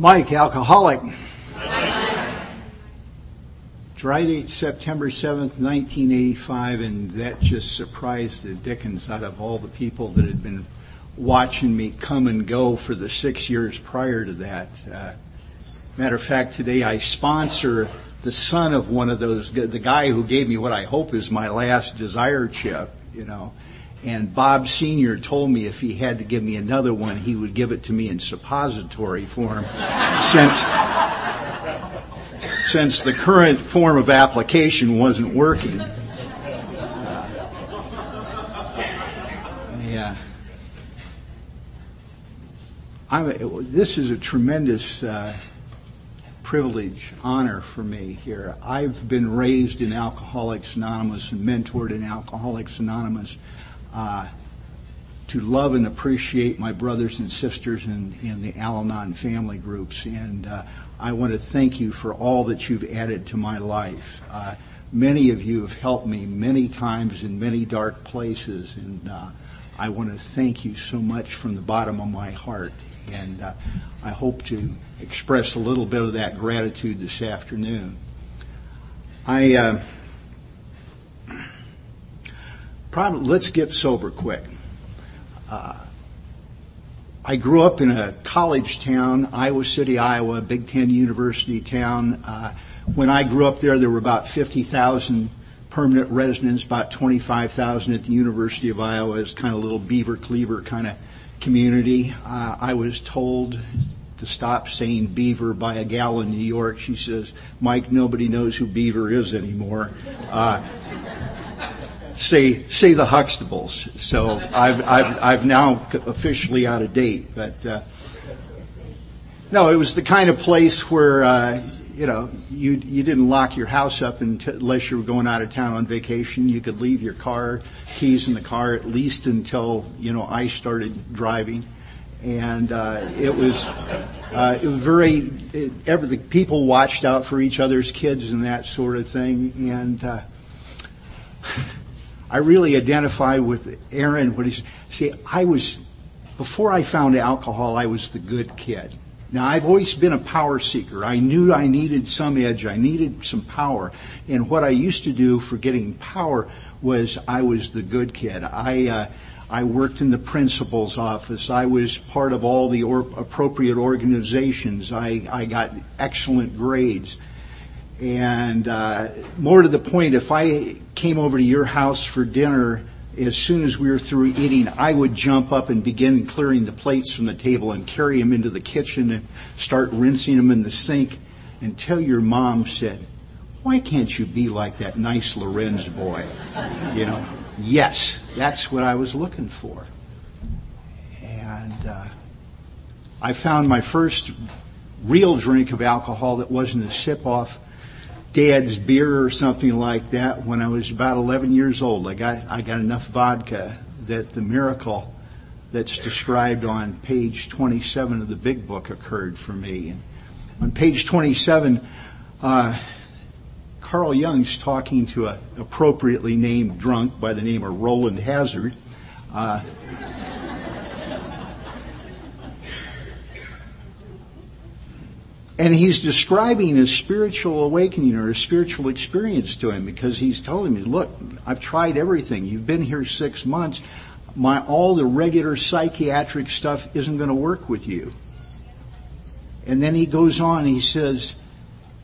Mike, alcoholic. Dry date September 7th, 1985, and that just surprised the dickens out of all the people that had been watching me come and go for the six years prior to that. Uh, matter of fact, today I sponsor the son of one of those, the guy who gave me what I hope is my last desire chip, you know. And Bob Sr. told me if he had to give me another one, he would give it to me in suppository form since, since the current form of application wasn't working. Uh, yeah. I'm, this is a tremendous uh, privilege, honor for me here. I've been raised in Alcoholics Anonymous and mentored in Alcoholics Anonymous uh, to love and appreciate my brothers and sisters in, in the Al Anon family groups. And uh, I want to thank you for all that you've added to my life. Uh, many of you have helped me many times in many dark places, and uh, I want to thank you so much from the bottom of my heart. And uh, I hope to express a little bit of that gratitude this afternoon. I probably let's get sober quick. Uh, I grew up in a college town, Iowa City, Iowa, Big Ten University town. Uh, when I grew up there, there were about 50,000 permanent residents, about 25,000 at the University of Iowa. It's kind of a little beaver cleaver kind of community. Uh, I was told to stop saying beaver by a gal in New York. She says, Mike, nobody knows who beaver is anymore. Uh, say say the Huxtables. So I've I've I've now officially out of date, but uh, no, it was the kind of place where uh, you know you you didn't lock your house up until, unless you were going out of town on vacation. You could leave your car keys in the car at least until you know I started driving. And uh, it was uh, it was very it, everything. People watched out for each other's kids and that sort of thing. And uh, I really identify with Aaron when he see, I was, before I found alcohol, I was the good kid. Now I've always been a power seeker. I knew I needed some edge. I needed some power. And what I used to do for getting power was I was the good kid. I, uh, I worked in the principal's office. I was part of all the or- appropriate organizations. I, I got excellent grades. And uh, more to the point, if I came over to your house for dinner, as soon as we were through eating, I would jump up and begin clearing the plates from the table and carry them into the kitchen and start rinsing them in the sink until your mom said, why can't you be like that nice Lorenz boy? You know, yes, that's what I was looking for. And uh, I found my first real drink of alcohol that wasn't a sip off dad's beer or something like that when I was about 11 years old. I got, I got enough vodka that the miracle that's described on page 27 of the big book occurred for me. And on page 27, uh, Carl Jung's talking to an appropriately named drunk by the name of Rowland Hazard. Uh, And he's describing a spiritual awakening or a spiritual experience to him because he's telling me, look, I've tried everything. You've been here six months. My, all the regular psychiatric stuff isn't going to work with you. And then he goes on, he says,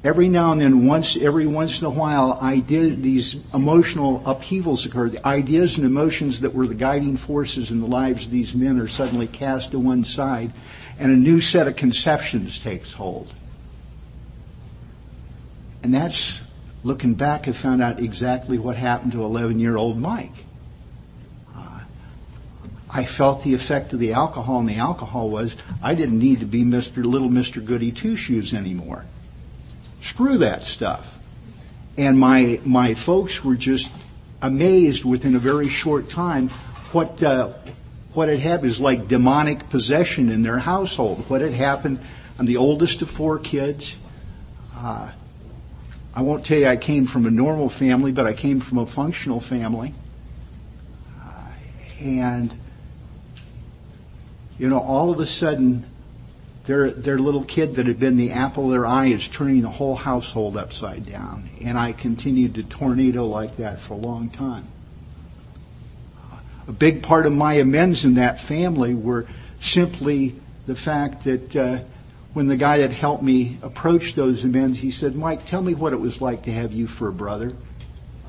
every now and then, once, every once in a while, I did these emotional upheavals occur. The ideas and emotions that were the guiding forces in the lives of these men are suddenly cast to one side and a new set of conceptions takes hold. And that's, looking back, I found out exactly what happened to 11 year old Mike. Uh, I felt the effect of the alcohol, and the alcohol was I didn't need to be Mr. Little Mr. Goody Two Shoes anymore. Screw that stuff. And my, my folks were just amazed within a very short time what, uh, what had happened is like demonic possession in their household. What had happened, I'm the oldest of four kids. Uh, I won't tell you I came from a normal family, but I came from a functional family. Uh, and, you know, all of a sudden, their, their little kid that had been the apple of their eye is turning the whole household upside down. And I continued to tornado like that for a long time. A big part of my amends in that family were simply the fact that uh, when the guy that helped me approach those amends, he said, Mike, tell me what it was like to have you for a brother.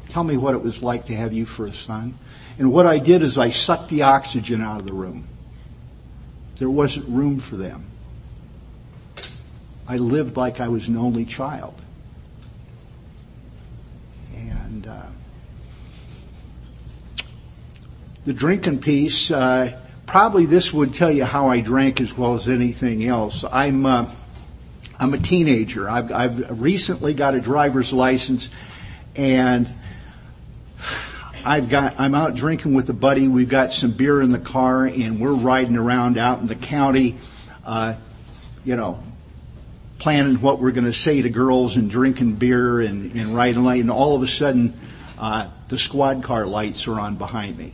Tell me what it was like to have you for a son. And what I did is I sucked the oxygen out of the room. There wasn't room for them. I lived like I was an only child. And uh, the drinking piece, uh, probably this would tell you how I drank as well as anything else. I'm uh, I'm a teenager. I've, I've recently got a driver's license, and I've got I'm out drinking with a buddy. We've got some beer in the car, and we're riding around out in the county. Uh, you know, planning what we're going to say to girls and drinking beer and, and riding light, and all of a sudden, uh, the squad car lights are on behind me.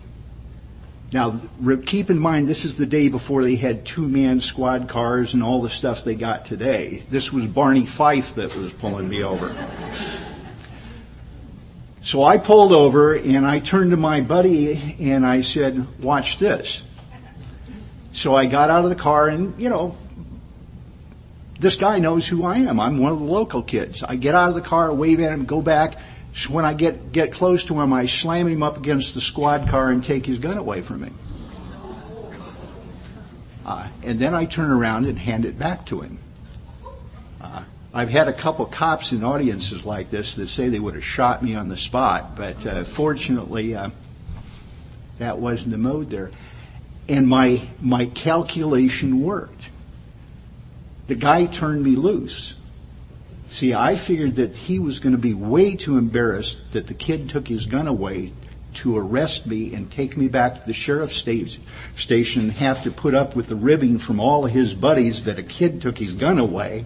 Now, keep in mind, this is the day before they had two-man squad cars and all the stuff they got today. This was Barney Fife that was pulling me over. So I pulled over and I turned to my buddy and I said, watch this. So I got out of the car and, you know, this guy knows who I am. I'm one of the local kids. I get out of the car, wave at him, go back. When I get, get close to him, I slam him up against the squad car and take his gun away from him. Uh, and then I turn around and hand it back to him. Uh, I've had a couple cops in audiences like this that say they would have shot me on the spot, but uh, fortunately, uh, that wasn't the mode there. And my my calculation worked. The guy turned me loose. See, I figured that he was going to be way too embarrassed that the kid took his gun away to arrest me and take me back to the sheriff's station and have to put up with the ribbing from all of his buddies that a kid took his gun away.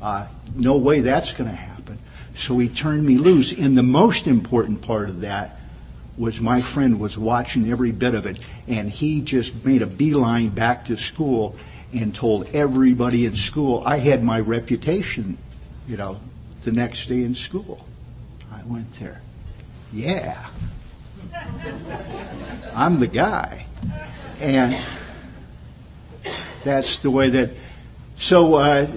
Uh, no way that's going to happen. So he turned me loose. And the most important part of that was my friend was watching every bit of it and he just made a beeline back to school and told everybody in school I had my reputation you know, the next day in school. I went there. Yeah. I'm the guy. And that's the way that, so, uh,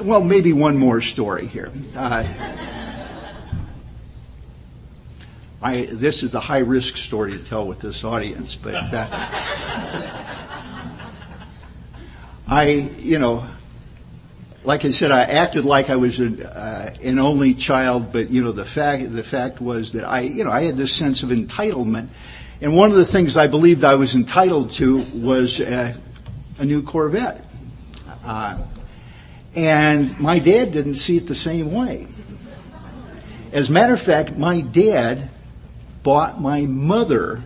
well, maybe one more story here. Uh, I, this is a high risk story to tell with this audience, but uh, I, you know, like I said, I acted like I was an, uh, an only child, but you know the fact the fact was that I you know I had this sense of entitlement, and one of the things I believed I was entitled to was a, a new Corvette, uh, and my dad didn't see it the same way. As a matter of fact, my dad bought my mother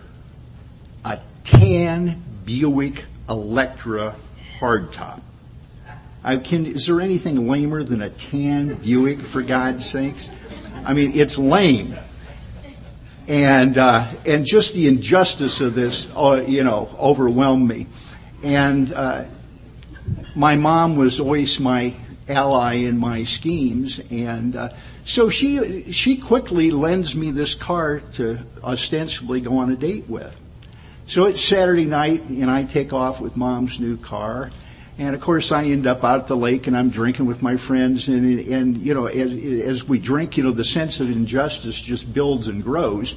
a tan Buick Electra hardtop. I can, is there anything lamer than a tan Buick, for God's sakes? I mean, it's lame. And, uh, and just the injustice of this, uh, you know, overwhelmed me. And, uh, my mom was always my ally in my schemes and, uh, so she, she quickly lends me this car to ostensibly go on a date with. So it's Saturday night and I take off with mom's new car and of course, I end up out at the lake and I'm drinking with my friends. And, and you know, as, as we drink, you know, the sense of injustice just builds and grows.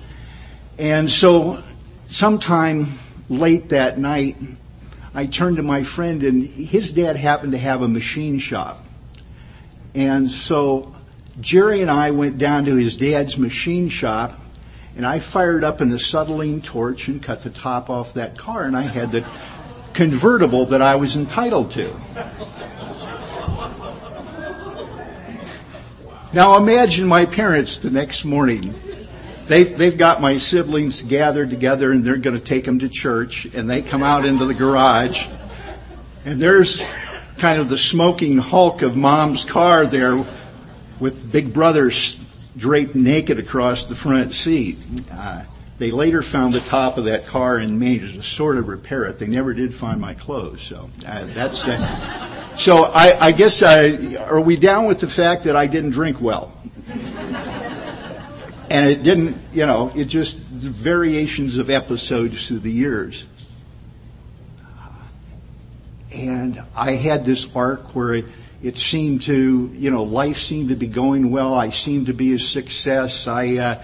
And so sometime late that night, I turned to my friend and his dad happened to have a machine shop. And so Jerry and I went down to his dad's machine shop and I fired up an acetylene torch and cut the top off that car and I had the convertible that I was entitled to. Now imagine my parents the next morning. They've, they've got my siblings gathered together and they're going to take them to church and they come out into the garage and there's kind of the smoking hulk of mom's car there with big brother draped naked across the front seat. Uh, they later found the top of that car and managed to sort of repair it. They never did find my clothes, so uh, that's that. so I, I guess, uh, are we down with the fact that I didn't drink well? and it didn't, you know, it just variations of episodes through the years. And I had this arc where it, it seemed to, you know, life seemed to be going well. I seemed to be a success. I, uh,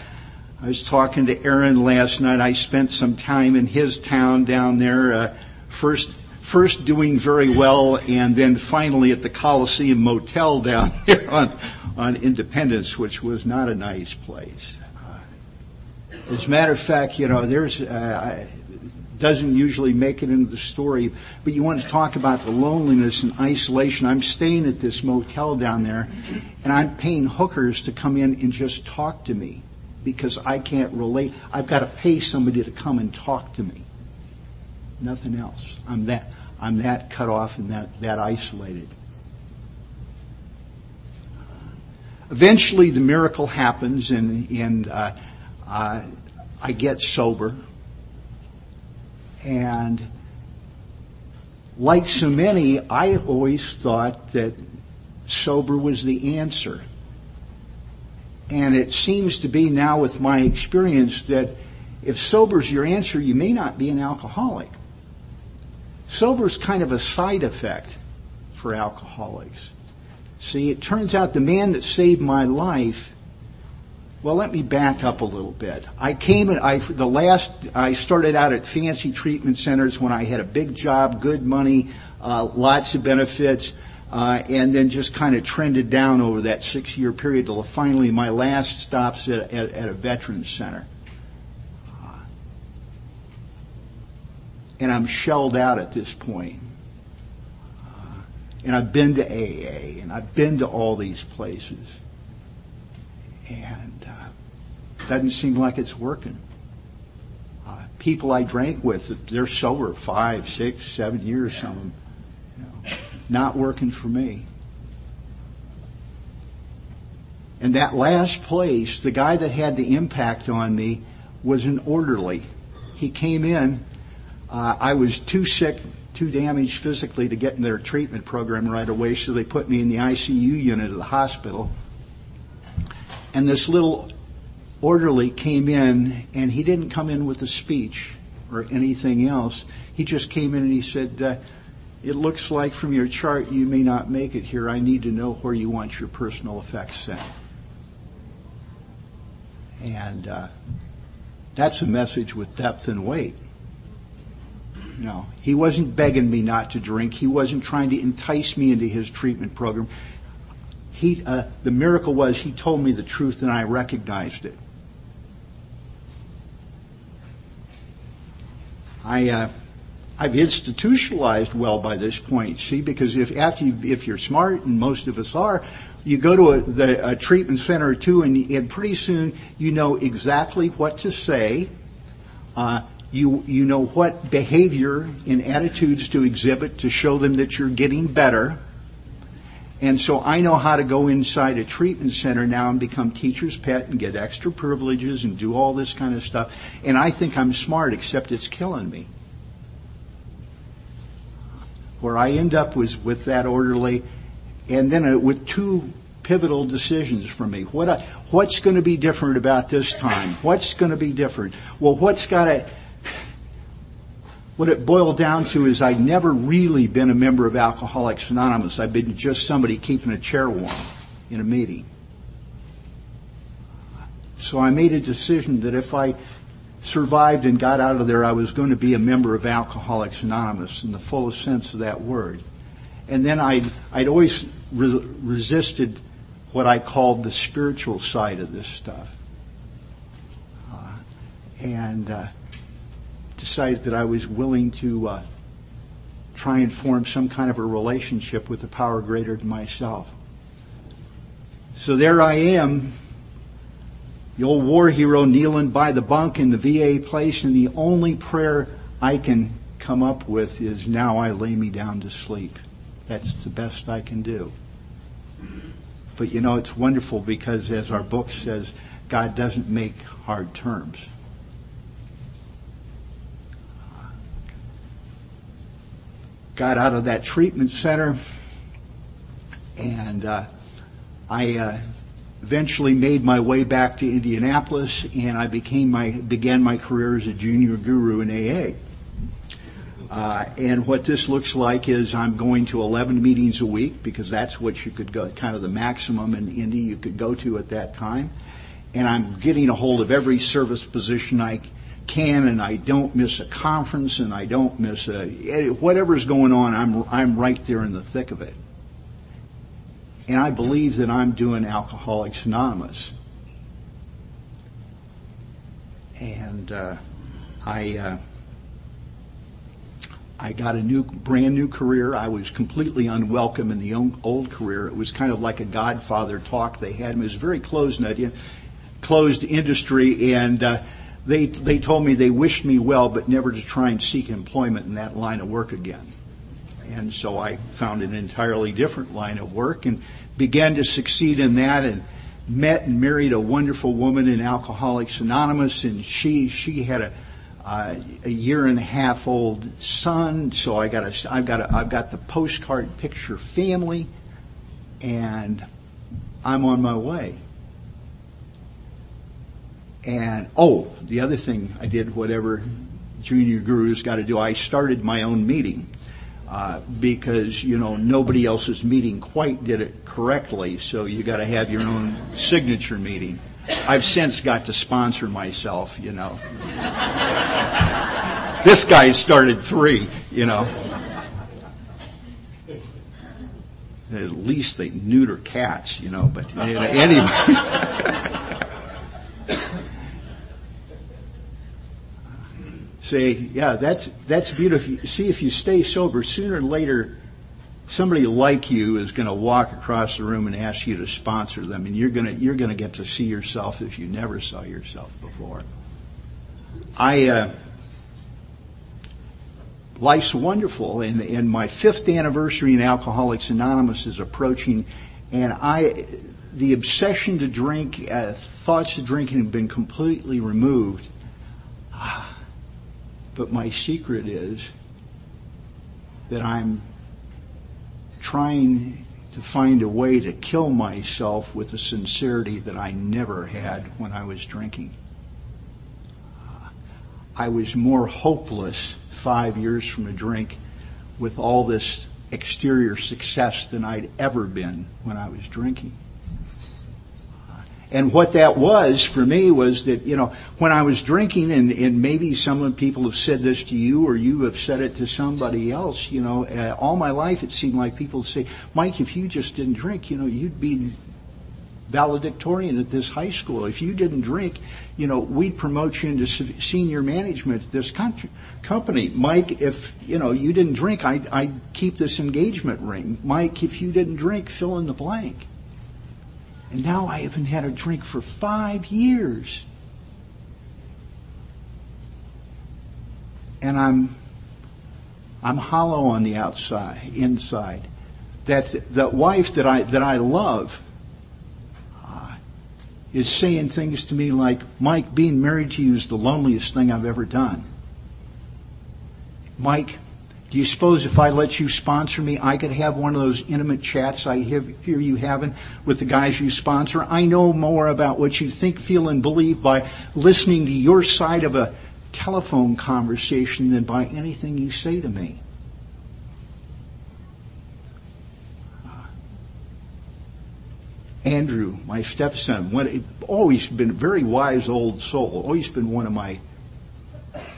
I was talking to Aaron last night. I spent some time in his town down there. Uh, first, first doing very well, and then finally at the Coliseum Motel down there on on Independence, which was not a nice place. Uh, as a matter of fact, you know, there's uh, doesn't usually make it into the story, but you want to talk about the loneliness and isolation. I'm staying at this motel down there, and I'm paying hookers to come in and just talk to me because I can't relate. I've got to pay somebody to come and talk to me. Nothing else. I'm that I'm that cut off and that that isolated. Eventually, the miracle happens, and and uh, uh, I get sober and like so many, I always thought that sober was the answer. And it seems to be now with my experience that if sober is your answer, you may not be an alcoholic. Sober is kind of a side effect for alcoholics. See, it turns out the man that saved my life well, let me back up a little bit. I came and I, the last, I started out at fancy treatment centers when I had a big job, good money, uh, lots of benefits, uh, and then just kind of trended down over that six year period till finally my last stops at, at, at a veterans center. Uh, and I'm shelled out at this point. Uh, and I've been to AA and I've been to all these places. And uh doesn't seem like it's working. Uh, people I drank with, they're sober five, six, seven years, some of them. Not working for me. And that last place, the guy that had the impact on me was an orderly. He came in. Uh, I was too sick, too damaged physically to get in their treatment program right away, so they put me in the ICU unit of the hospital. And this little orderly came in and he didn't come in with a speech or anything else. He just came in and he said, uh, it looks like from your chart you may not make it here. I need to know where you want your personal effects sent. And uh, that's a message with depth and weight. No, he wasn't begging me not to drink. He wasn't trying to entice me into his treatment program. He, uh, the miracle was he told me the truth and I recognized it. I, uh, I've institutionalized well by this point, see, because if after you, if you're smart, and most of us are, you go to a, the, a treatment center or two, and, and, pretty soon you know exactly what to say. Uh, you you know what behavior and attitudes to exhibit to show them that you're getting better. And so I know how to go inside a treatment center now and become teacher's pet and get extra privileges and do all this kind of stuff. And I think I'm smart, except it's killing me. Where I end up was with that orderly, and then uh, with two pivotal decisions for me. What I, what's going to be different about this time? What's going to be different? Well, what's got to what it boiled down to is I'd never really been a member of Alcoholics Anonymous. I've been just somebody keeping a chair warm in a meeting. So I made a decision that if I survived and got out of there, I was going to be a member of Alcoholics Anonymous in the fullest sense of that word. And then I'd, I'd always re- resisted what I called the spiritual side of this stuff. Uh, and uh, decided that I was willing to uh, try and form some kind of a relationship with a power greater than myself. So there I am, the old war hero kneeling by the bunk in the VA place, and the only prayer I can come up with is, Now I lay me down to sleep. That's the best I can do. But you know, it's wonderful because as our book says, God doesn't make hard terms. got out of that treatment center, And uh, I uh, eventually made my way back to Indianapolis, and I became my began my career as a junior guru in AA. Uh, and what this looks like is I'm going to 11 meetings a week because that's what you could go, kind of the maximum in Indy you could go to at that time. And I'm getting a hold of every service position I can, and I don't miss a conference, and I don't miss a whatever's going on. I'm I'm right there in the thick of it. And I believe that I'm doing Alcoholics Anonymous. And uh, I uh, I got a new, brand new career. I was completely unwelcome in the old career. It was kind of like a Godfather talk they had. It was very closed, closed industry, and uh, they they told me they wished me well, but never to try and seek employment in that line of work again. And so I found an entirely different line of work and began to succeed in that and met and married a wonderful woman in Alcoholics Anonymous and she, she had a, uh, a year and a half old son. So I got a, I've got a, I've got the postcard picture family and I'm on my way. And oh, the other thing I did, whatever junior gurus got to do, I started my own meeting uh, because you know nobody else's meeting quite did it correctly. So you got to have your own signature meeting. I've since got to sponsor myself. You know, this guy started three. You know. At least they neuter cats, you know, but anyway. say, yeah, that's, that's beautiful. See, if you stay sober, sooner or later, somebody like you is going to walk across the room and ask you to sponsor them, and you're going to, you're going to get to see yourself as you never saw yourself before. I, uh, life's wonderful, and, and my fifth anniversary in Alcoholics Anonymous is approaching, and I, the obsession to drink, uh, thoughts of drinking have been completely removed. But my secret is that I'm trying to find a way to kill myself with a sincerity that I never had when I was drinking. I was more hopeless five years from a drink with all this exterior success than I'd ever been when I was drinking. And what that was for me was that, you know, when I was drinking, and, and maybe some people have said this to you or you have said it to somebody else, you know, uh, all my life it seemed like people say, Mike, if you just didn't drink, you know, you'd be valedictorian at this high school. If you didn't drink, you know, we'd promote you into senior management at this country, company. Mike, if, you know, you didn't drink, I'd, I'd keep this engagement ring. Mike, if you didn't drink, fill in the blank. And now I haven't had a drink for five years. And I'm, I'm hollow on the outside, inside. That, that wife that I, that I love, uh, is saying things to me like, Mike, being married to you is the loneliest thing I've ever done. Mike, do you suppose if I let you sponsor me, I could have one of those intimate chats I hear you having with the guys you sponsor? I know more about what you think, feel, and believe by listening to your side of a telephone conversation than by anything you say to me. Andrew, my stepson, always been a very wise old soul, always been one of my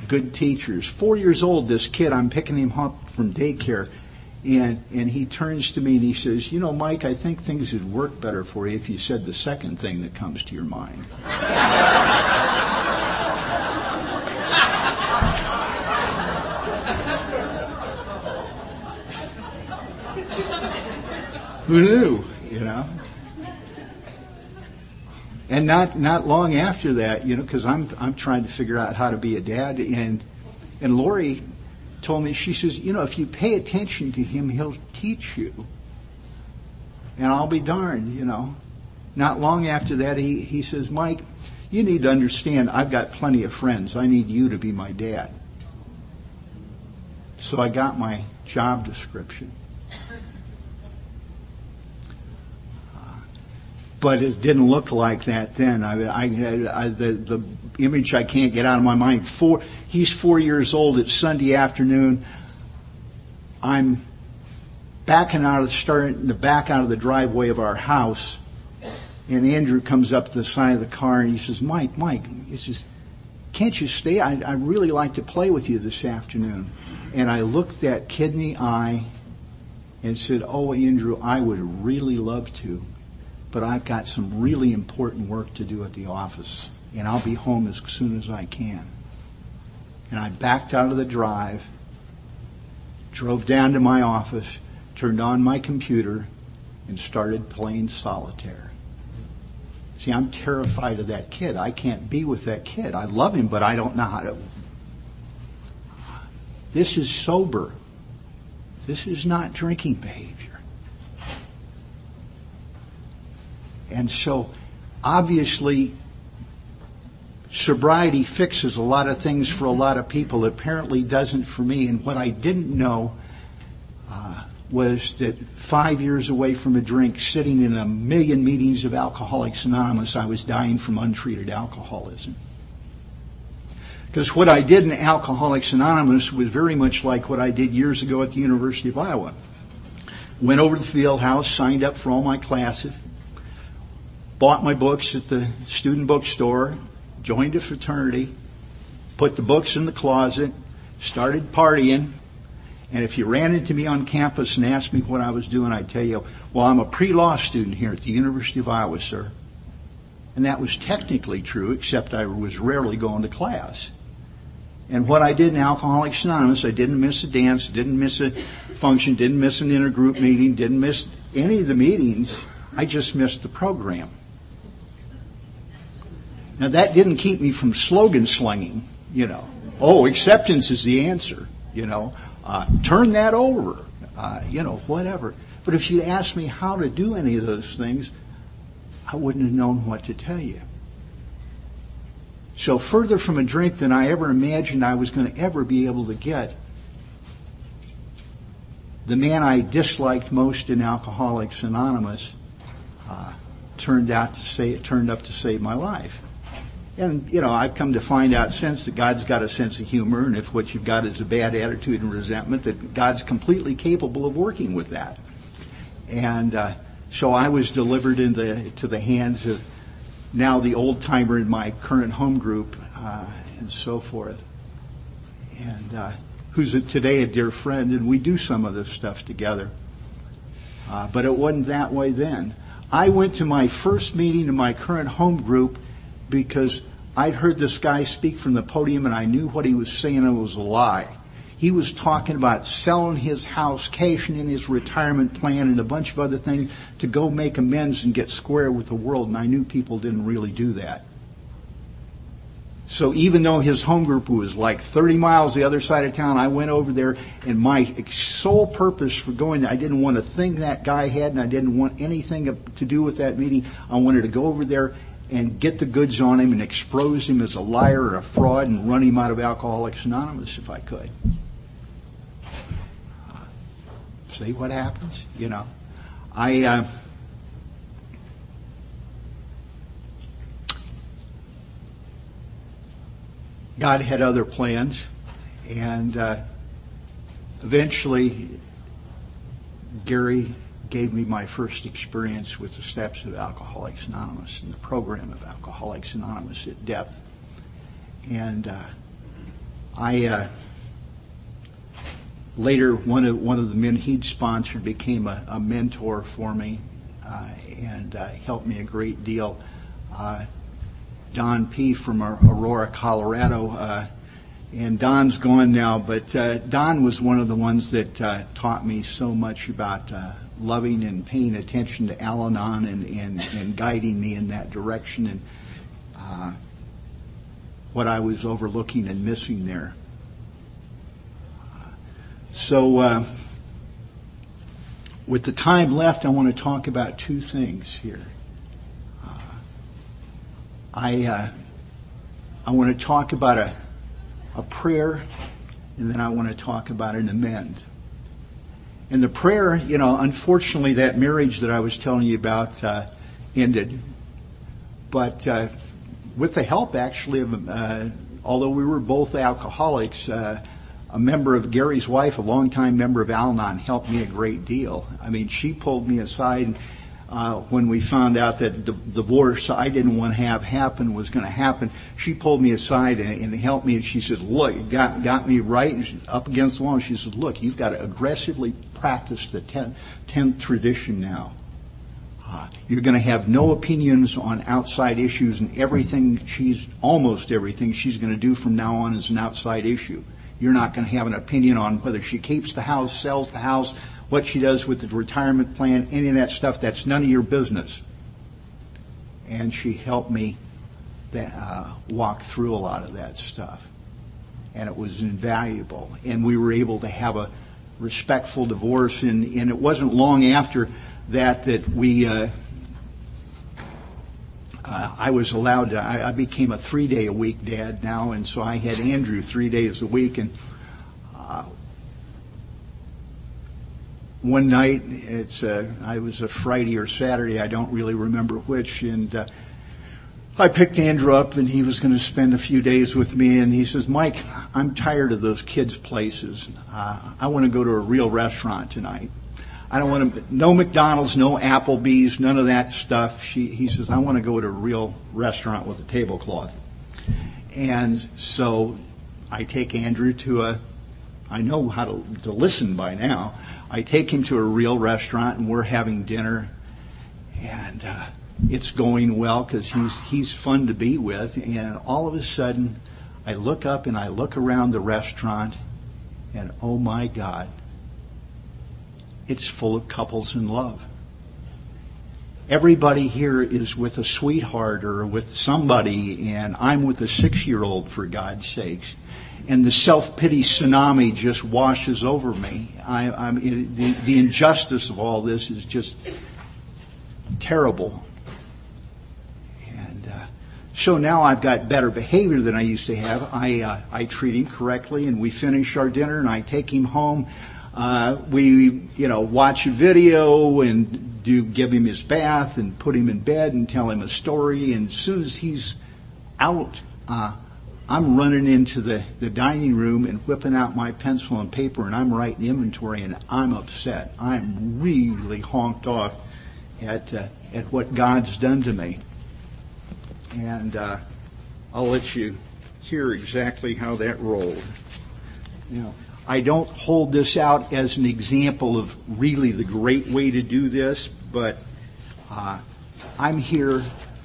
good teachers. Four years old, this kid, I'm picking him up from daycare, and and he turns to me and he says, "You know, Mike, I think things would work better for you if you said the second thing that comes to your mind." Who knew? You know and not not long after that, you know, because I'm I'm trying to figure out how to be a dad, and and Lori told me she says, you know, if you pay attention to him, he'll teach you, and I'll be darned, you know. Not long after that, he he says, Mike, you need to understand, I've got plenty of friends. I need you to be my dad. So I got my job description. But it didn't look like that then. I, I, I, the, the image I can't get out of my mind. Four, he's four years old. It's Sunday afternoon. I'm backing out of starting to back out of the driveway of our house, and Andrew comes up to the side of the car and he says, "Mike, Mike," he says, "Can't you stay? I, I really like to play with you this afternoon." And I looked that kid in the eye and said, "Oh, Andrew, I would really love to." But I've got some really important work to do at the office, and I'll be home as soon as I can. And I backed out of the drive, drove down to my office, turned on my computer, and started playing solitaire. See, I'm terrified of that kid. I can't be with that kid. I love him, but I don't know how to. This is sober. This is not drinking behavior. And so, obviously, sobriety fixes a lot of things for a lot of people. Apparently doesn't for me. And what I didn't know uh, was that five years away from a drink, sitting in a million meetings of Alcoholics Anonymous, I was dying from untreated alcoholism. Because what I did in Alcoholics Anonymous was very much like what I did years ago at the University of Iowa. Went over to the field house, signed up for all my classes, bought my books at the student bookstore, joined a fraternity, put the books in the closet, started partying, and if you ran into me on campus and asked me what I was doing, I'd tell you, well, I'm a pre-law student here at the University of Iowa, sir. And that was technically true, except I was rarely going to class. And what I did in Alcoholics Anonymous, I didn't miss a dance, didn't miss a function, didn't miss an intergroup meeting, didn't miss any of the meetings. I just missed the program. Now that didn't keep me from slogan slinging, you know. Oh, acceptance is the answer, you know. Uh, turn that over, uh, you know, whatever. But if you'd asked me how to do any of those things, I wouldn't have known what to tell you. So further from a drink than I ever imagined I was going to ever be able to get, the man I disliked most in Alcoholics Anonymous uh, turned out to say it turned up to save my life. And, you know, I've come to find out since that God's got a sense of humor, and if what you've got is a bad attitude and resentment, that God's completely capable of working with that. And uh, so I was delivered into to the hands of now the old timer in my current home group, uh, and so forth. And uh, who's a, today a dear friend, and we do some of this stuff together. Uh, but it wasn't that way then. I went to my first meeting in my current home group because I'd heard this guy speak from the podium and I knew what he was saying it was a lie. He was talking about selling his house, cashing in his retirement plan and a bunch of other things to go make amends and get square with the world and I knew people didn't really do that. So even though his home group was like 30 miles the other side of town, I went over there and my sole purpose for going there, I didn't want a thing that guy had and I didn't want anything to do with that meeting. I wanted to go over there and get the goods on him and expose him as a liar or a fraud and run him out of Alcoholics Anonymous if I could. See what happens? You know, I. Uh, God had other plans, and uh, eventually, Gary gave me my first experience with the steps of Alcoholics Anonymous and the program of Alcoholics Anonymous at depth. And uh, I uh, later one of one of the men he'd sponsored became a, a mentor for me uh, and uh, helped me a great deal. Uh, Don P. from Aurora, Colorado. Uh, and Don's gone now, but Don was one of the ones that taught me so much about loving and paying attention to Al Anon and, and, and guiding me in that direction and uh, what I was overlooking and missing there. So, uh, with the time left, I want to talk about two things here. Uh, I uh, I want to talk about a a prayer, and then I want to talk about an amend. And the prayer, you know, unfortunately, that marriage that I was telling you about, uh, ended. But uh, with the help, actually, of uh, although we were both alcoholics, uh, a member of Gary's wife, a longtime member of Al-Anon, helped me a great deal. I mean, she pulled me aside uh, when we found out that the divorce I didn't want to have happen was going to happen. She pulled me aside and, and helped me. And she said, "Look, got got me right and up against the wall." And She said, "Look, you've got to aggressively practice the tenth, tenth tradition now." Uh, you're going to have no opinions on outside issues and everything she's, almost everything she's going to do from now on is an outside issue. You're not going to have an opinion on whether she keeps the house, sells the house, what she does with the retirement plan, any of that stuff. That's none of your business. And she helped me uh, walk through a lot of that stuff. And it was invaluable. And we were able to have a respectful divorce. And, and it wasn't long after that that we uh, uh, I was allowed to, I, I became a three day a week dad now, and so I had Andrew three days a week. And uh, one night, it's uh, I was a Friday or Saturday, I don't really remember which, and uh, I picked Andrew up, and he was going to spend a few days with me. And he says, "Mike, I'm tired of those kids' places. Uh, I want to go to a real restaurant tonight." I don't want to, no McDonald's, no Applebee's, none of that stuff. She, he says, I want to go to a real restaurant with a tablecloth. And so I take Andrew to a, I know how to, to listen by now. I take him to a real restaurant and we're having dinner and, uh, it's going well because he's, he's fun to be with. And all of a sudden I look up and I look around the restaurant and oh my God, it's full of couples in love. Everybody here is with a sweetheart or with somebody, and I'm with a six year old, for God's sakes. And the self pity tsunami just washes over me. I, am the, the injustice of all this is just terrible. And uh, so now I've got better behavior than I used to have. I uh, I treat him correctly, and we finish our dinner, and I take him home. Uh, we, you know, watch a video and do give him his bath and put him in bed and tell him a story. And as soon as he's out, uh, I'm running into the, the dining room and whipping out my pencil and paper and I'm writing inventory and I'm upset. I'm really honked off at uh, at what God's done to me. And uh, I'll let you hear exactly how that rolled. Now, I don't hold this out as an example of really the great way to do this, but uh, I'm here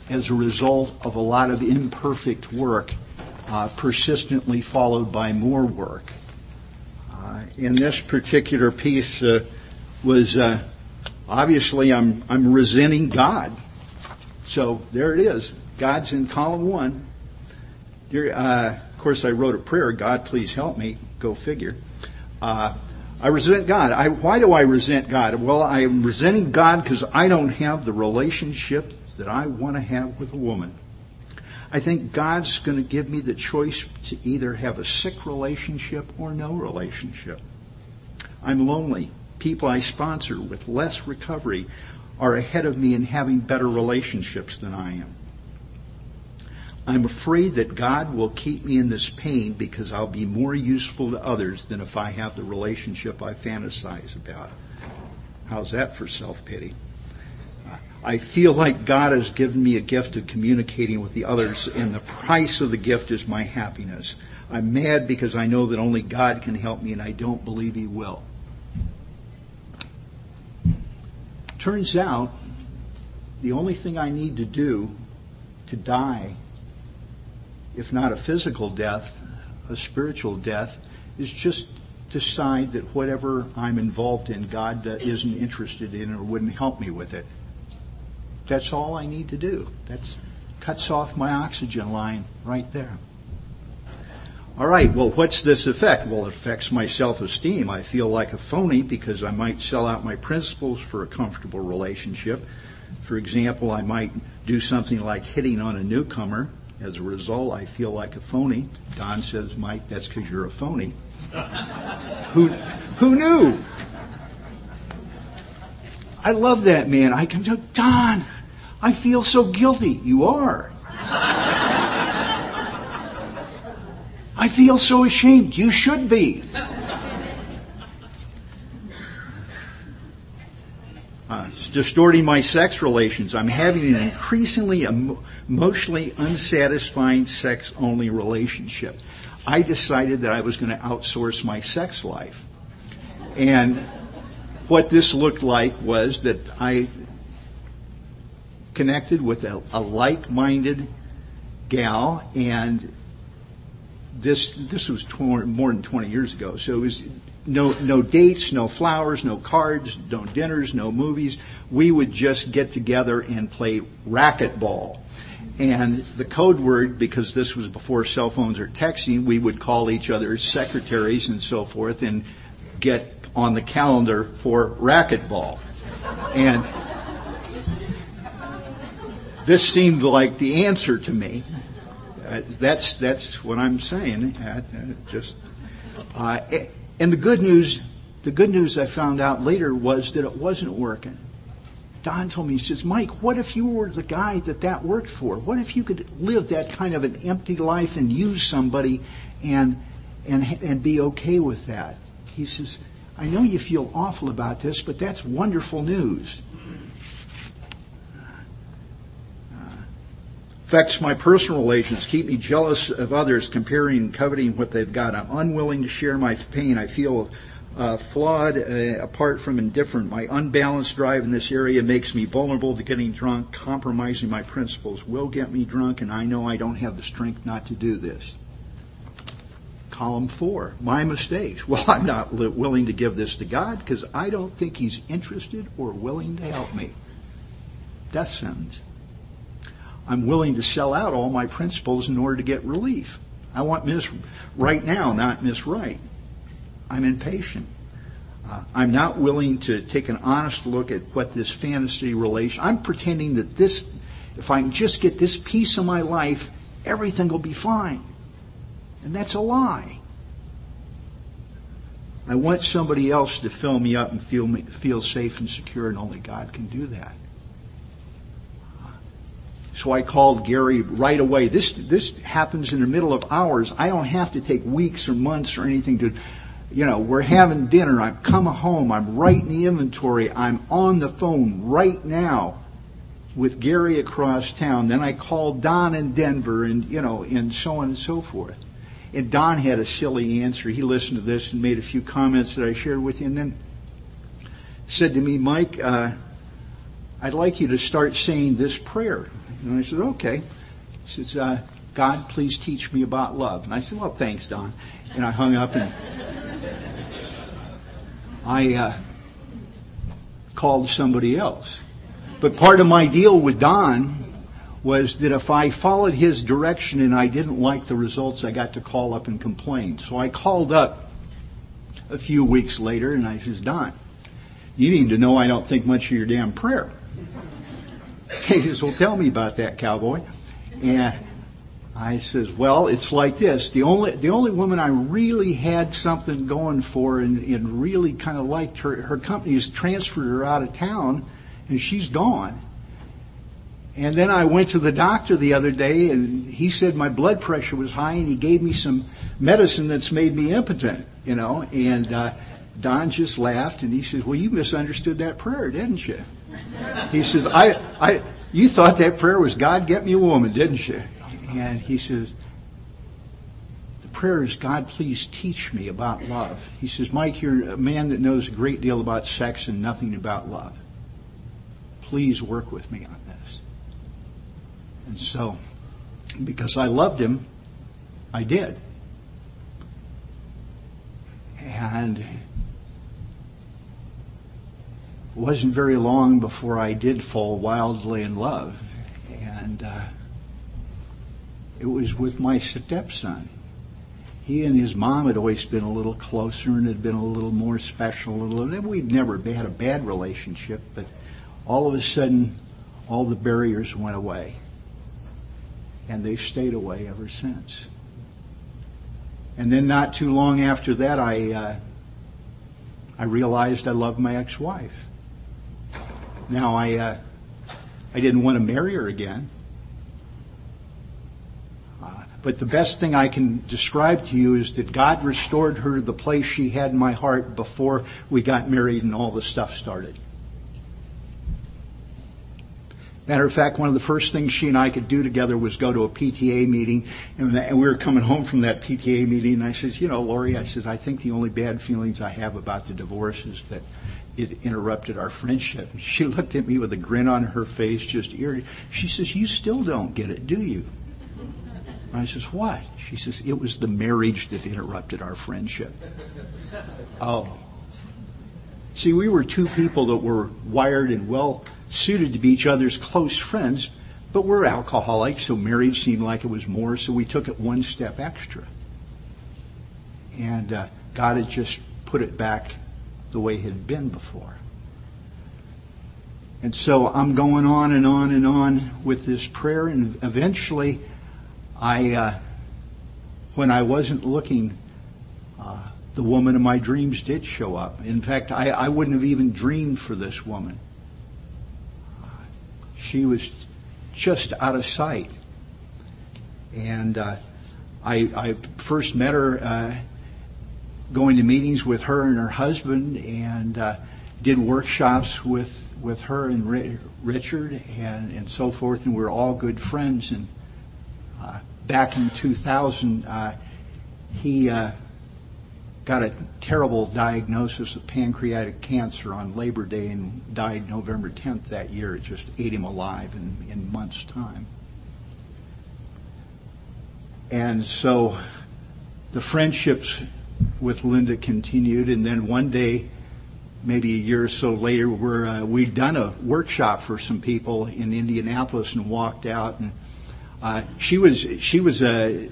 as a result of a lot of imperfect work, uh, persistently followed by more work. Uh, in this particular piece uh, was uh, obviously I'm I'm resenting God, so there it is. God's in column one. Uh, of course, I wrote a prayer. God, please help me. Go figure. Uh, I resent God. I, why do I resent God? Well, I am resenting God because I don't have the relationship that I want to have with a woman. I think God's going to give me the choice to either have a sick relationship or no relationship. I'm lonely. People I sponsor with less recovery are ahead of me in having better relationships than I am. I'm afraid that God will keep me in this pain because I'll be more useful to others than if I have the relationship I fantasize about. How's that for self-pity? I feel like God has given me a gift of communicating with the others and the price of the gift is my happiness. I'm mad because I know that only God can help me and I don't believe He will. Turns out the only thing I need to do to die if not a physical death, a spiritual death, is just decide that whatever I'm involved in, God isn't interested in or wouldn't help me with it. That's all I need to do. That cuts off my oxygen line right there. All right, well, what's this effect? Well, it affects my self-esteem. I feel like a phony because I might sell out my principles for a comfortable relationship. For example, I might do something like hitting on a newcomer as a result, I feel like a phony. Don says, Mike, that's because you're a phony. who, who knew? I love that man. I can tell, Don, I feel so guilty. You are. I feel so ashamed. You should be. Uh, distorting my sex relations. I'm having an increasingly emo- emotionally unsatisfying sex only relationship. I decided that I was going to outsource my sex life. And what this looked like was that I connected with a, a like-minded gal and this this was tw- more than 20 years ago. So it was no no dates no flowers no cards no dinners no movies. We would just get together and play racquetball. And the code word because this was before cell phones or texting we would call each other secretaries and so forth and get on the calendar for racquetball. And this seemed like the answer to me. Uh, that's that's what I'm saying. Uh, just uh, and the good news, the good news I found out later was that it wasn't working. Don told me, he says, Mike, what if you were the guy that that worked for? What if you could live that kind of an empty life and use somebody and and and be okay with that? He says, I know you feel awful about this, but that's wonderful news. Affects my personal relations, keep me jealous of others, comparing and coveting what they've got. I'm unwilling to share my pain. I feel uh, flawed, uh, apart from indifferent. My unbalanced drive in this area makes me vulnerable to getting drunk. Compromising my principles will get me drunk, and I know I don't have the strength not to do this. Column four, my mistakes. Well, I'm not li- willing to give this to God because I don't think He's interested or willing to help me. Death sentence. I'm willing to sell out all my principles in order to get relief. I want Miss Right now, not Miss Right. I'm impatient. Uh, I'm not willing to take an honest look at what this fantasy relation. I'm pretending that this, if I can just get this piece of my life, everything will be fine. And that's a lie. I want somebody else to fill me up and feel me, feel safe and secure, and only God can do that. So I called Gary right away. This, this happens in the middle of hours. I don't have to take weeks or months or anything to, you know, we're having dinner. I'm coming home. I'm writing the inventory. I'm on the phone right now with Gary across town. Then I called Don in Denver and, you know, and so on and so forth. And Don had a silly answer. He listened to this and made a few comments that I shared with you and then said to me, Mike, uh, I'd like you to start saying this prayer. And I said, okay. He says, uh, God, please teach me about love. And I said, well, thanks, Don. And I hung up and I uh, called somebody else. But part of my deal with Don was that if I followed his direction and I didn't like the results, I got to call up and complain. So I called up a few weeks later and I says, Don, you need to know I don't think much of your damn prayer. He says, well, tell me about that, cowboy. And I says, well, it's like this. The only, the only woman I really had something going for and, and really kind of liked her, her company has transferred her out of town and she's gone. And then I went to the doctor the other day and he said my blood pressure was high and he gave me some medicine that's made me impotent, you know, and, uh, Don just laughed and he says, well, you misunderstood that prayer, didn't you? He says, I, I, you thought that prayer was God get me a woman, didn't you? And he says, the prayer is God please teach me about love. He says, Mike, you're a man that knows a great deal about sex and nothing about love. Please work with me on this. And so, because I loved him, I did. And it wasn't very long before I did fall wildly in love. And uh, it was with my stepson. He and his mom had always been a little closer and had been a little more special. A little, we'd never had a bad relationship, but all of a sudden, all the barriers went away. And they've stayed away ever since. And then not too long after that, I, uh, I realized I loved my ex-wife. Now I, uh, I didn't want to marry her again. Uh, but the best thing I can describe to you is that God restored her the place she had in my heart before we got married and all the stuff started. Matter of fact, one of the first things she and I could do together was go to a PTA meeting, and we were coming home from that PTA meeting, and I said, you know, Lori, I said, I think the only bad feelings I have about the divorce is that it interrupted our friendship. She looked at me with a grin on her face, just eerie. She says, you still don't get it, do you? And I says, what? She says, it was the marriage that interrupted our friendship. Oh. See, we were two people that were wired and well suited to be each other's close friends, but we're alcoholics, so marriage seemed like it was more, so we took it one step extra. And uh, God had just put it back the way it had been before. And so I'm going on and on and on with this prayer, and eventually, I, uh, when I wasn't looking, uh, the woman of my dreams did show up. In fact, I, I wouldn't have even dreamed for this woman she was just out of sight. And uh, I, I, first met her uh, going to meetings with her and her husband, and uh, did workshops with with her and Richard and and so forth, and we are all good friends. And uh, back in 2000, uh, he uh, got a terrible diagnosis of pancreatic cancer on Labor Day and died November 10th that year. It just ate him alive in, in months' time. And so the friendships with Linda continued, and then one day, maybe a year or so later, where uh, we'd done a workshop for some people in Indianapolis and walked out, and uh, she was she was a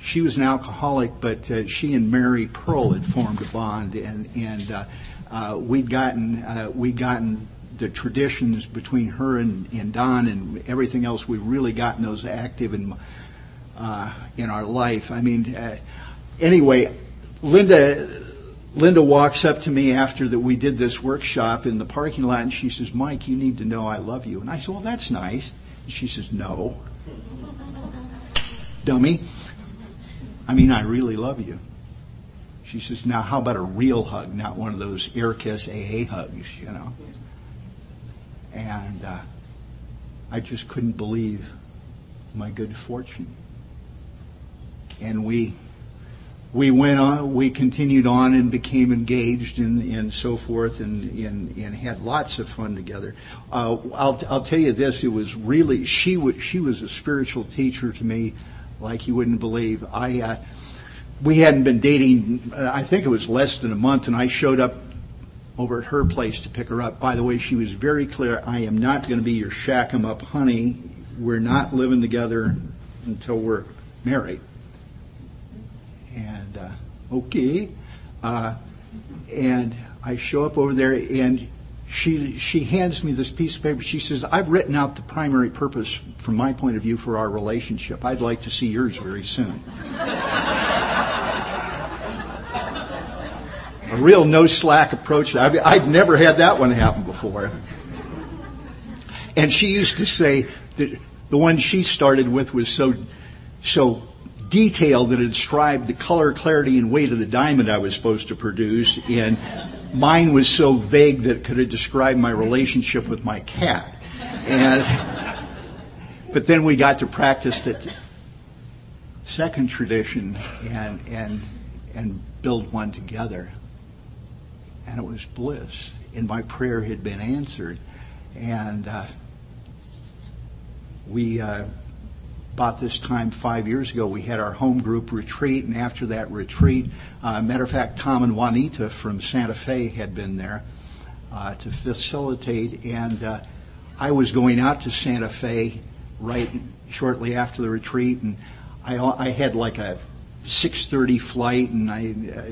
she was an alcoholic, but uh, she and Mary Pearl had formed a bond, and and uh, uh, we'd gotten uh, we'd gotten the traditions between her and, and Don and everything else. We've really gotten those active in uh, in our life. I mean, anyway, Linda. Linda walks up to me after that we did this workshop in the parking lot and she says, Mike, you need to know I love you. And I said, well, that's nice. And she says, no. Dummy. I mean, I really love you. She says, now how about a real hug, not one of those air kiss AA hugs, you know? And uh, I just couldn't believe my good fortune. And we we went on, we continued on and became engaged and, and so forth and, and, and had lots of fun together. Uh, I'll, I'll tell you this, it was really, she was, she was a spiritual teacher to me like you wouldn't believe. I, uh, we hadn't been dating, uh, I think it was less than a month, and I showed up over at her place to pick her up. By the way, she was very clear, I am not going to be your shack 'em up honey. We're not living together until we're married. And, uh, okay. Uh, and I show up over there and she she hands me this piece of paper. She says, "I've written out the primary purpose from my point of view for our relationship. I'd like to see yours very soon." A real no slack approach. I mean, I'd never had that one happen before. And she used to say that the one she started with was so so detailed that it described the color, clarity, and weight of the diamond I was supposed to produce, and mine was so vague that it could have described my relationship with my cat. And, but then we got to practice the second tradition and, and, and build one together. And it was bliss. And my prayer had been answered. And, uh, we, uh, about this time five years ago, we had our home group retreat, and after that retreat, uh, matter of fact, Tom and Juanita from Santa Fe had been there uh, to facilitate, and uh, I was going out to Santa Fe right shortly after the retreat, and I, I had like a 6:30 flight, and I uh,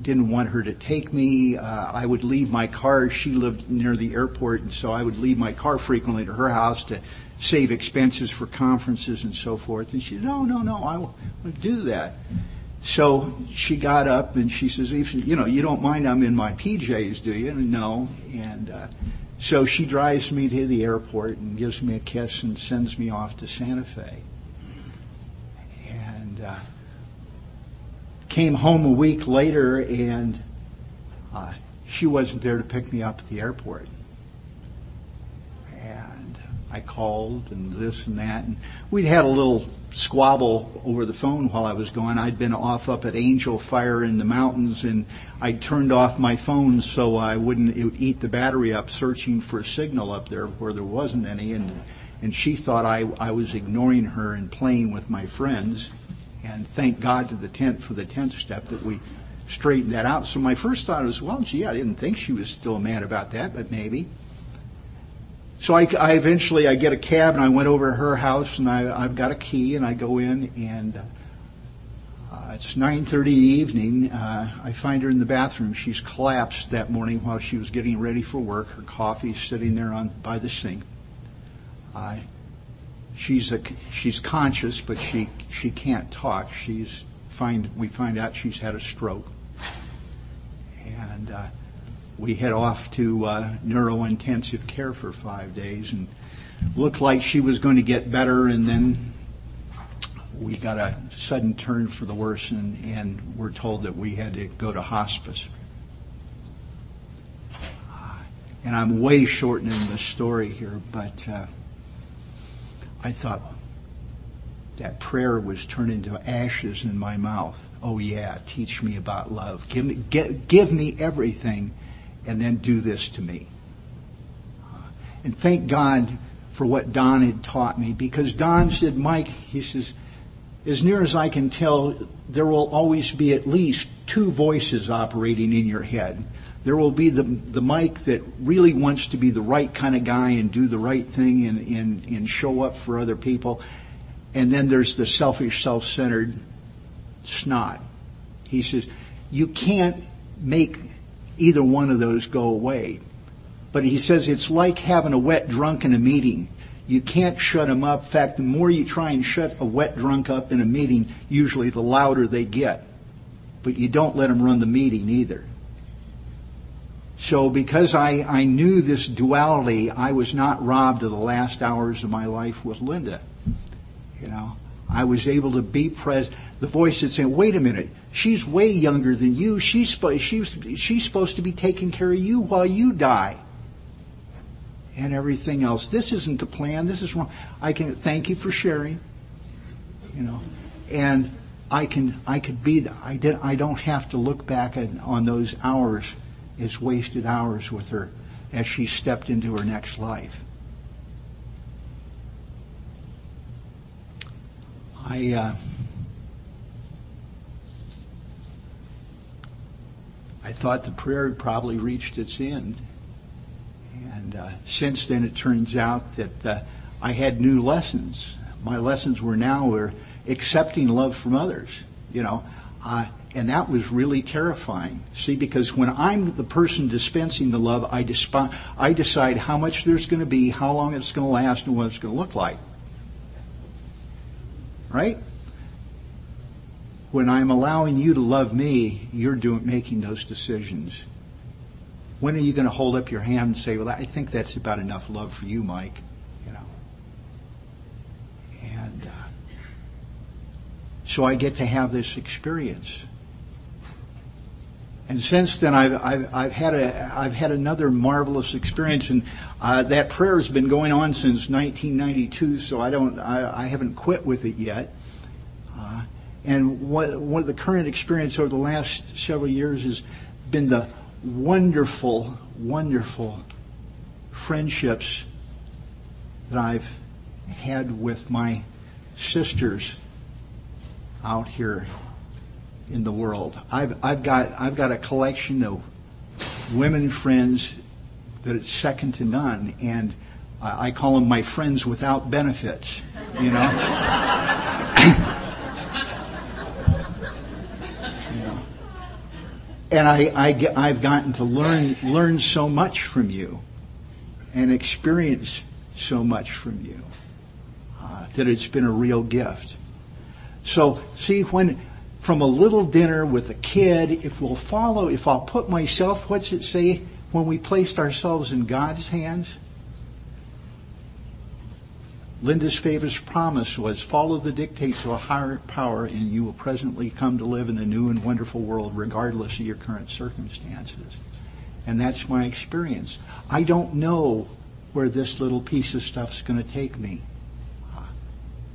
didn't want her to take me. Uh, I would leave my car. She lived near the airport, and so I would leave my car frequently to her house to save expenses for conferences and so forth. And she said, no, no, no, I want to do that. So she got up and she says, you know, you don't mind I'm in my PJs, do you? And no. And uh, So she drives me to the airport and gives me a kiss and sends me off to Santa Fe. And uh, came home a week later and uh, she wasn't there to pick me up at the airport. I called and this and that, and we'd had a little squabble over the phone while I was gone. I'd been off up at Angel Fire in the mountains, and I turned off my phone so I wouldn't it would eat the battery up, searching for a signal up there where there wasn't any, and and she thought I I was ignoring her and playing with my friends. And thank God to the tent for the tenth step that we straightened that out. So my first thought was, well, gee, I didn't think she was still mad about that, but maybe. So I, I eventually I get a cab and I went over to her house and I, I've got a key and I go in and uh, it's 9:30 evening. Uh, I find her in the bathroom. She's collapsed that morning while she was getting ready for work. Her coffee's sitting there on by the sink. Uh, she's a, she's conscious, but she she can't talk. She's find we find out she's had a stroke and uh, we head off to uh, neuro-intensive care for five days, and looked like she was going to get better, and then we got a sudden turn for the worse, and, and we're told that we had to go to hospice. And I'm way shortening the story here, but uh, I thought that prayer was turned into ashes in my mouth. Oh yeah, teach me about love. Give me, get, give me everything and then do this to me. Uh, and thank God for what Don had taught me because Don said, Mike, he says, as near as I can tell, there will always be at least two voices operating in your head. There will be the, the Mike that really wants to be the right kind of guy and do the right thing and, and, and show up for other people. And then there's the selfish, self-centered snot. He says, you can't make either one of those go away. But he says it's like having a wet drunk in a meeting. You can't shut them up. In fact, the more you try and shut a wet drunk up in a meeting, usually the louder they get. But you don't let them run the meeting either. So because I, I knew this duality, I was not robbed of the last hours of my life with Linda. You know, I was able to be present. The voice that said, wait a minute, she's way younger than you. She's, she's, she's supposed to be taking care of you while you die. And everything else. This isn't the plan. This is wrong. I can thank you for sharing. You know, and I can, I could be, I did, I don't have to look back at, on those hours as wasted hours with her as she stepped into her next life. I uh, I thought the prayer had probably reached its end, and uh, since then it turns out that uh, I had new lessons. My lessons were now were accepting love from others, you know, uh, and that was really terrifying. See, because when I'm the person dispensing the love, I, disp- I decide how much there's going to be, how long it's going to last, and what it's going to look like. Right? When I'm allowing you to love me, you're doing, making those decisions. When are you going to hold up your hand and say, well, I think that's about enough love for you, Mike? You know. And uh, so I get to have this experience. And since then, I've, I've, I've, had a, I've had another marvelous experience, and uh, that prayer has been going on since 1992. So I don't, I, I haven't quit with it yet. And what, one of the current experience over the last several years has been the wonderful, wonderful friendships that I've had with my sisters out here in the world. I've, I've got, I've got a collection of women friends that is second to none, and I call them my friends without benefits, you know? you know? And I, I, I've gotten to learn, learn so much from you and experience so much from you uh, that it's been a real gift. So, see, when, from a little dinner with a kid, if we'll follow, if I'll put myself, what's it say? when we placed ourselves in God's hands, Linda's famous promise was follow the dictates of a higher power and you will presently come to live in a new and wonderful world regardless of your current circumstances. And that's my experience. I don't know where this little piece of stuff's going to take me.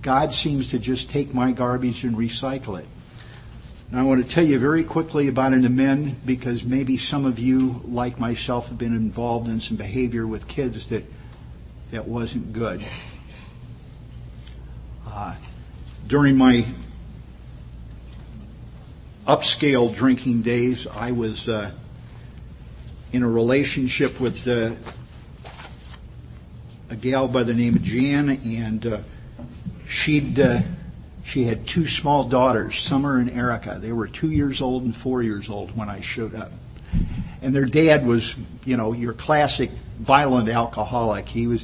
God seems to just take my garbage and recycle it. And I want to tell you very quickly about an amend because maybe some of you, like myself, have been involved in some behavior with kids that that wasn't good. Uh, during my upscale drinking days, I was uh, in a relationship with uh, a gal by the name of Jan, and uh, she'd uh, she had two small daughters, Summer and Erica. They were two years old and four years old when I showed up, and their dad was, you know, your classic violent alcoholic. He was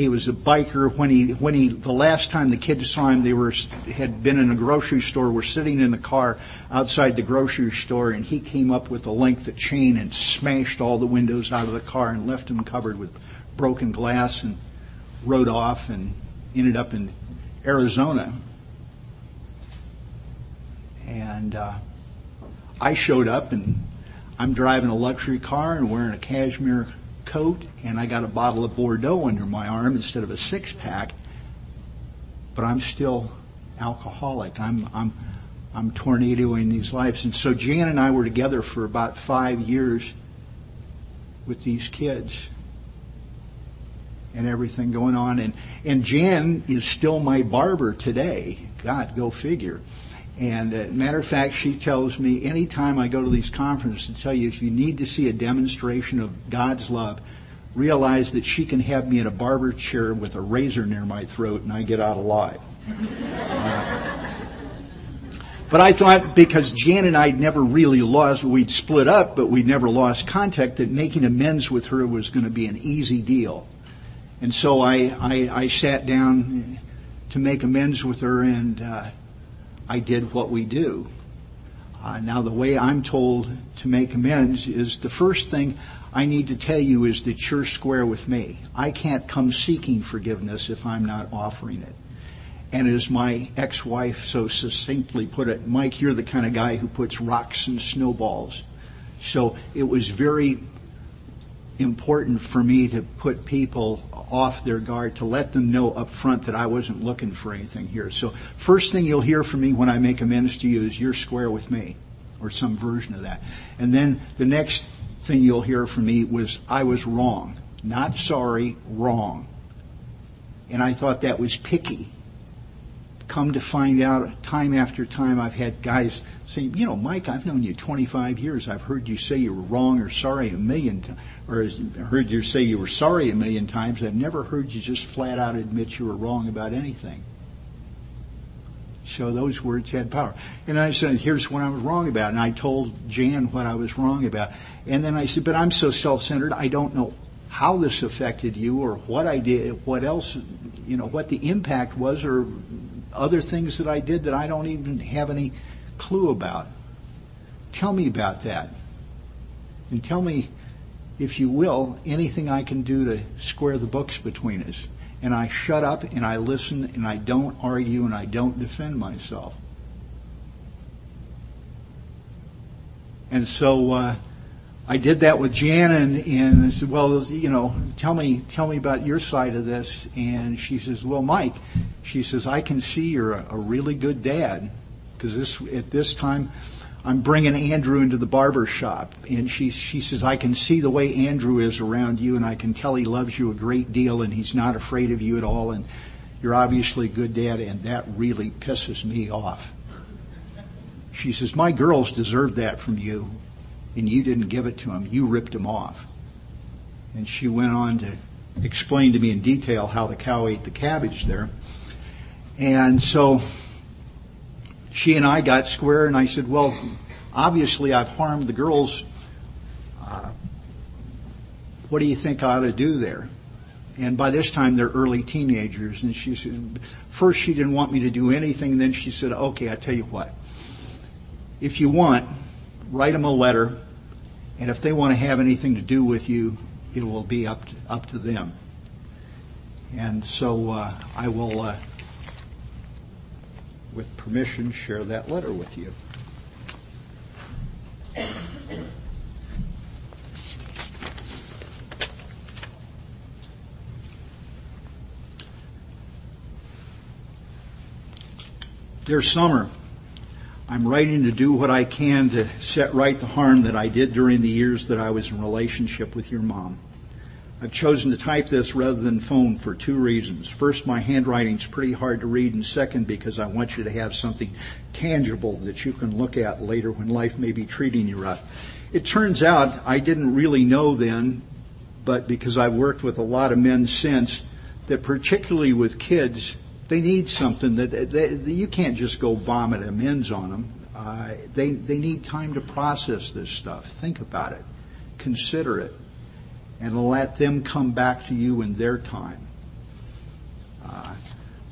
he was a biker. When he, when he, the last time the kids saw him, they were, had been in a grocery store, were sitting in the car outside the grocery store, and he came up with a length of chain and smashed all the windows out of the car and left them covered with broken glass and rode off and ended up in Arizona. And, uh, I showed up and I'm driving a luxury car and wearing a cashmere coat and I got a bottle of Bordeaux under my arm instead of a six pack, but I'm still alcoholic. I'm, I'm, I'm tornadoing these lives. And so Jan and I were together for about five years with these kids and everything going on. And, and Jan is still my barber today. God, go figure. And uh, matter of fact, she tells me anytime I go to these conferences to tell you if you need to see a demonstration of God's love, realize that she can have me in a barber chair with a razor near my throat and I get out alive. Uh, but I thought because Jan and I never really lost, we'd split up, but we'd never lost contact, that making amends with her was going to be an easy deal. And so I, I, I sat down to make amends with her and uh, I did what we do. Uh, now, the way I'm told to make amends is the first thing I need to tell you is that you're square with me. I can't come seeking forgiveness if I'm not offering it. And as my ex-wife so succinctly put it, Mike, you're the kind of guy who puts rocks and snowballs. So it was very important for me to put people off their guard, to let them know up front that I wasn't looking for anything here. So first thing you'll hear from me when I make amends to you is you're square with me, or some version of that. And then the next thing you'll hear from me was I was wrong. Not sorry, wrong. And I thought that was picky come to find out time after time I've had guys saying, you know, Mike, I've known you 25 years. I've heard you say you were wrong or sorry a million times, or heard you say you were sorry a million times. I've never heard you just flat out admit you were wrong about anything. So those words had power. And I said, here's what I was wrong about. And I told Jan what I was wrong about. And then I said, but I'm so self-centered, I don't know how this affected you or what I did, what else, you know, what the impact was or other things that I did that I don't even have any clue about. Tell me about that. And tell me, if you will, anything I can do to square the books between us. And I shut up and I listen and I don't argue and I don't defend myself. And so, uh, I did that with Jan and, and I said, well, you know, tell me, tell me about your side of this. And she says, well, Mike, she says, I can see you're a, a really good dad because this, at this time, I'm bringing Andrew into the barber shop and she, she says, I can see the way Andrew is around you and I can tell he loves you a great deal and he's not afraid of you at all and you're obviously a good dad and that really pisses me off. She says, my girls deserve that from you and you didn't give it to him. You ripped him off. And she went on to explain to me in detail how the cow ate the cabbage there. And so she and I got square and I said, well, obviously I've harmed the girls. Uh, what do you think I ought to do there? And by this time they're early teenagers. And she said, first she didn't want me to do anything. Then she said, okay, I tell you what. If you want, write them a letter And if they want to have anything to do with you, it will be up to, up to them. And so uh, I will, uh, with permission, share that letter with you. Dear Summer, I'm writing to do what I can to set right the harm that I did during the years that I was in relationship with your mom. I've chosen to type this rather than phone for two reasons. First, my handwriting's pretty hard to read, and second, because I want you to have something tangible that you can look at later when life may be treating you rough. It turns out I didn't really know then, but because I've worked with a lot of men since, that particularly with kids, they need something that they, they, you can't just go vomit amends on them. Uh, they they need time to process this stuff. Think about it, consider it, and let them come back to you in their time. Uh,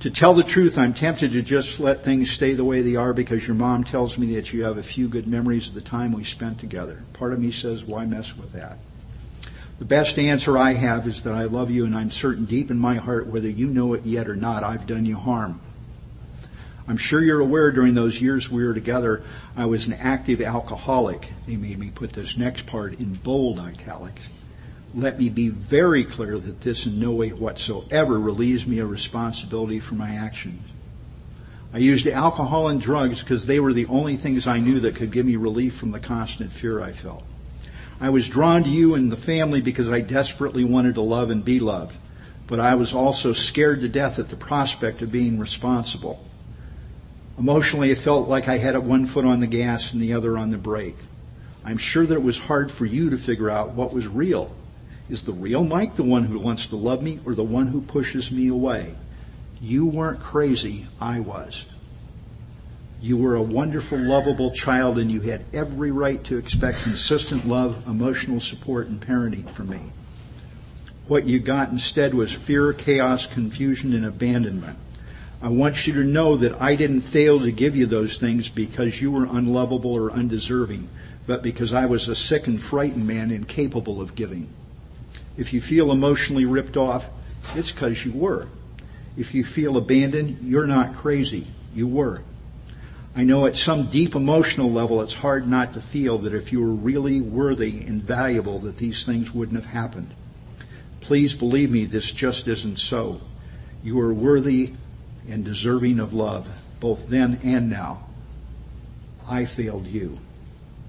to tell the truth, I'm tempted to just let things stay the way they are because your mom tells me that you have a few good memories of the time we spent together. Part of me says, why mess with that? The best answer I have is that I love you and I'm certain deep in my heart, whether you know it yet or not, I've done you harm. I'm sure you're aware during those years we were together, I was an active alcoholic. They made me put this next part in bold italics. Let me be very clear that this in no way whatsoever relieves me of responsibility for my actions. I used alcohol and drugs because they were the only things I knew that could give me relief from the constant fear I felt. I was drawn to you and the family because I desperately wanted to love and be loved, but I was also scared to death at the prospect of being responsible. Emotionally, it felt like I had one foot on the gas and the other on the brake. I'm sure that it was hard for you to figure out what was real. Is the real Mike the one who wants to love me or the one who pushes me away? You weren't crazy, I was. You were a wonderful, lovable child and you had every right to expect consistent love, emotional support, and parenting from me. What you got instead was fear, chaos, confusion, and abandonment. I want you to know that I didn't fail to give you those things because you were unlovable or undeserving, but because I was a sick and frightened man incapable of giving. If you feel emotionally ripped off, it's because you were. If you feel abandoned, you're not crazy. You were. I know at some deep emotional level it's hard not to feel that if you were really worthy and valuable that these things wouldn't have happened. Please believe me, this just isn't so. You are worthy and deserving of love, both then and now. I failed you.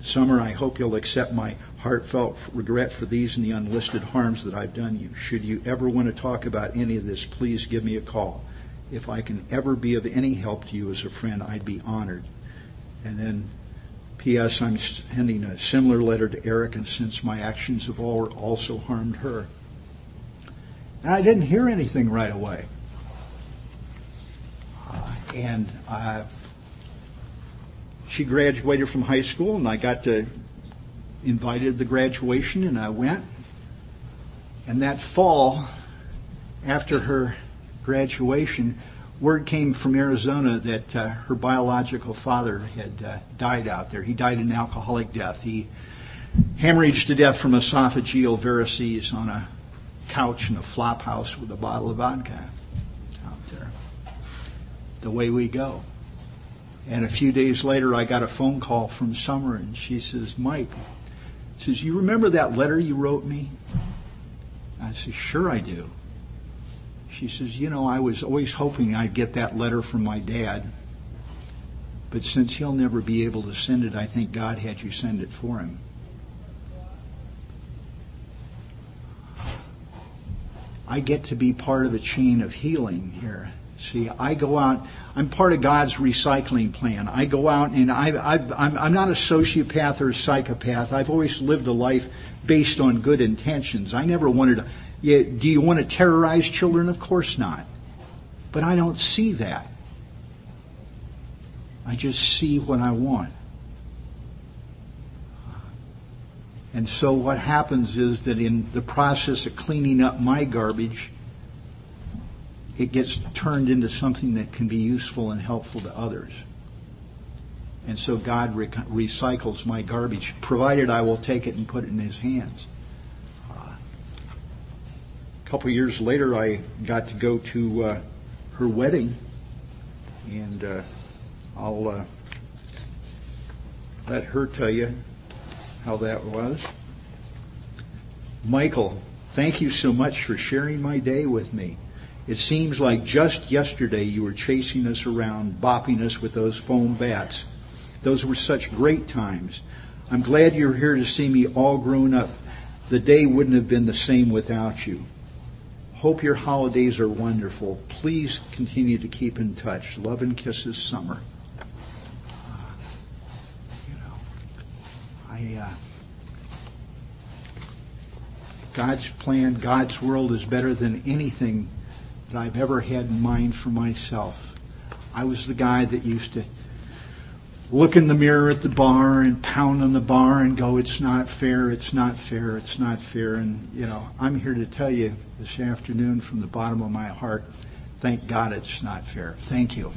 Summer, I hope you'll accept my heartfelt regret for these and the unlisted harms that I've done you. Should you ever want to talk about any of this, please give me a call if I can ever be of any help to you as a friend, I'd be honored. And then, P.S. I'm sending a similar letter to Erica, and since my actions have all also harmed her. And I didn't hear anything right away. Uh, and uh, she graduated from high school, and I got to invited the graduation, and I went. And that fall, after her graduation, word came from Arizona that uh, her biological father had uh, died out there. He died an alcoholic death. He hemorrhaged to death from esophageal varices on a couch in a flop house with a bottle of vodka out there. The way we go. And a few days later, I got a phone call from Summer, and she says, Mike, says, you remember that letter you wrote me? I said, sure I do. She says, You know, I was always hoping I'd get that letter from my dad. But since he'll never be able to send it, I think God had you send it for him. I get to be part of a chain of healing here. See, I go out, I'm part of God's recycling plan. I go out and I, am not a sociopath or a psychopath. I've always lived a life based on good intentions. I never wanted to, do you want to terrorize children? Of course not. But I don't see that. I just see what I want. And so what happens is that in the process of cleaning up my garbage, it gets turned into something that can be useful and helpful to others. And so God rec- recycles my garbage, provided I will take it and put it in His hands. Couple years later, I got to go to uh, her wedding, and uh, I'll uh, let her tell you how that was. Michael, thank you so much for sharing my day with me. It seems like just yesterday you were chasing us around, bopping us with those foam bats. Those were such great times. I'm glad you're here to see me all grown up. The day wouldn't have been the same without you. Hope your holidays are wonderful. Please continue to keep in touch. Love and kisses, Summer. Uh, you know, I. Uh, God's plan, God's world is better than anything that I've ever had in mind for myself. I was the guy that used to look in the mirror at the bar and pound on the bar and go, it's not fair, it's not fair, it's not fair. And, you know, I'm here to tell you this afternoon from the bottom of my heart, thank God it's not fair. Thank you.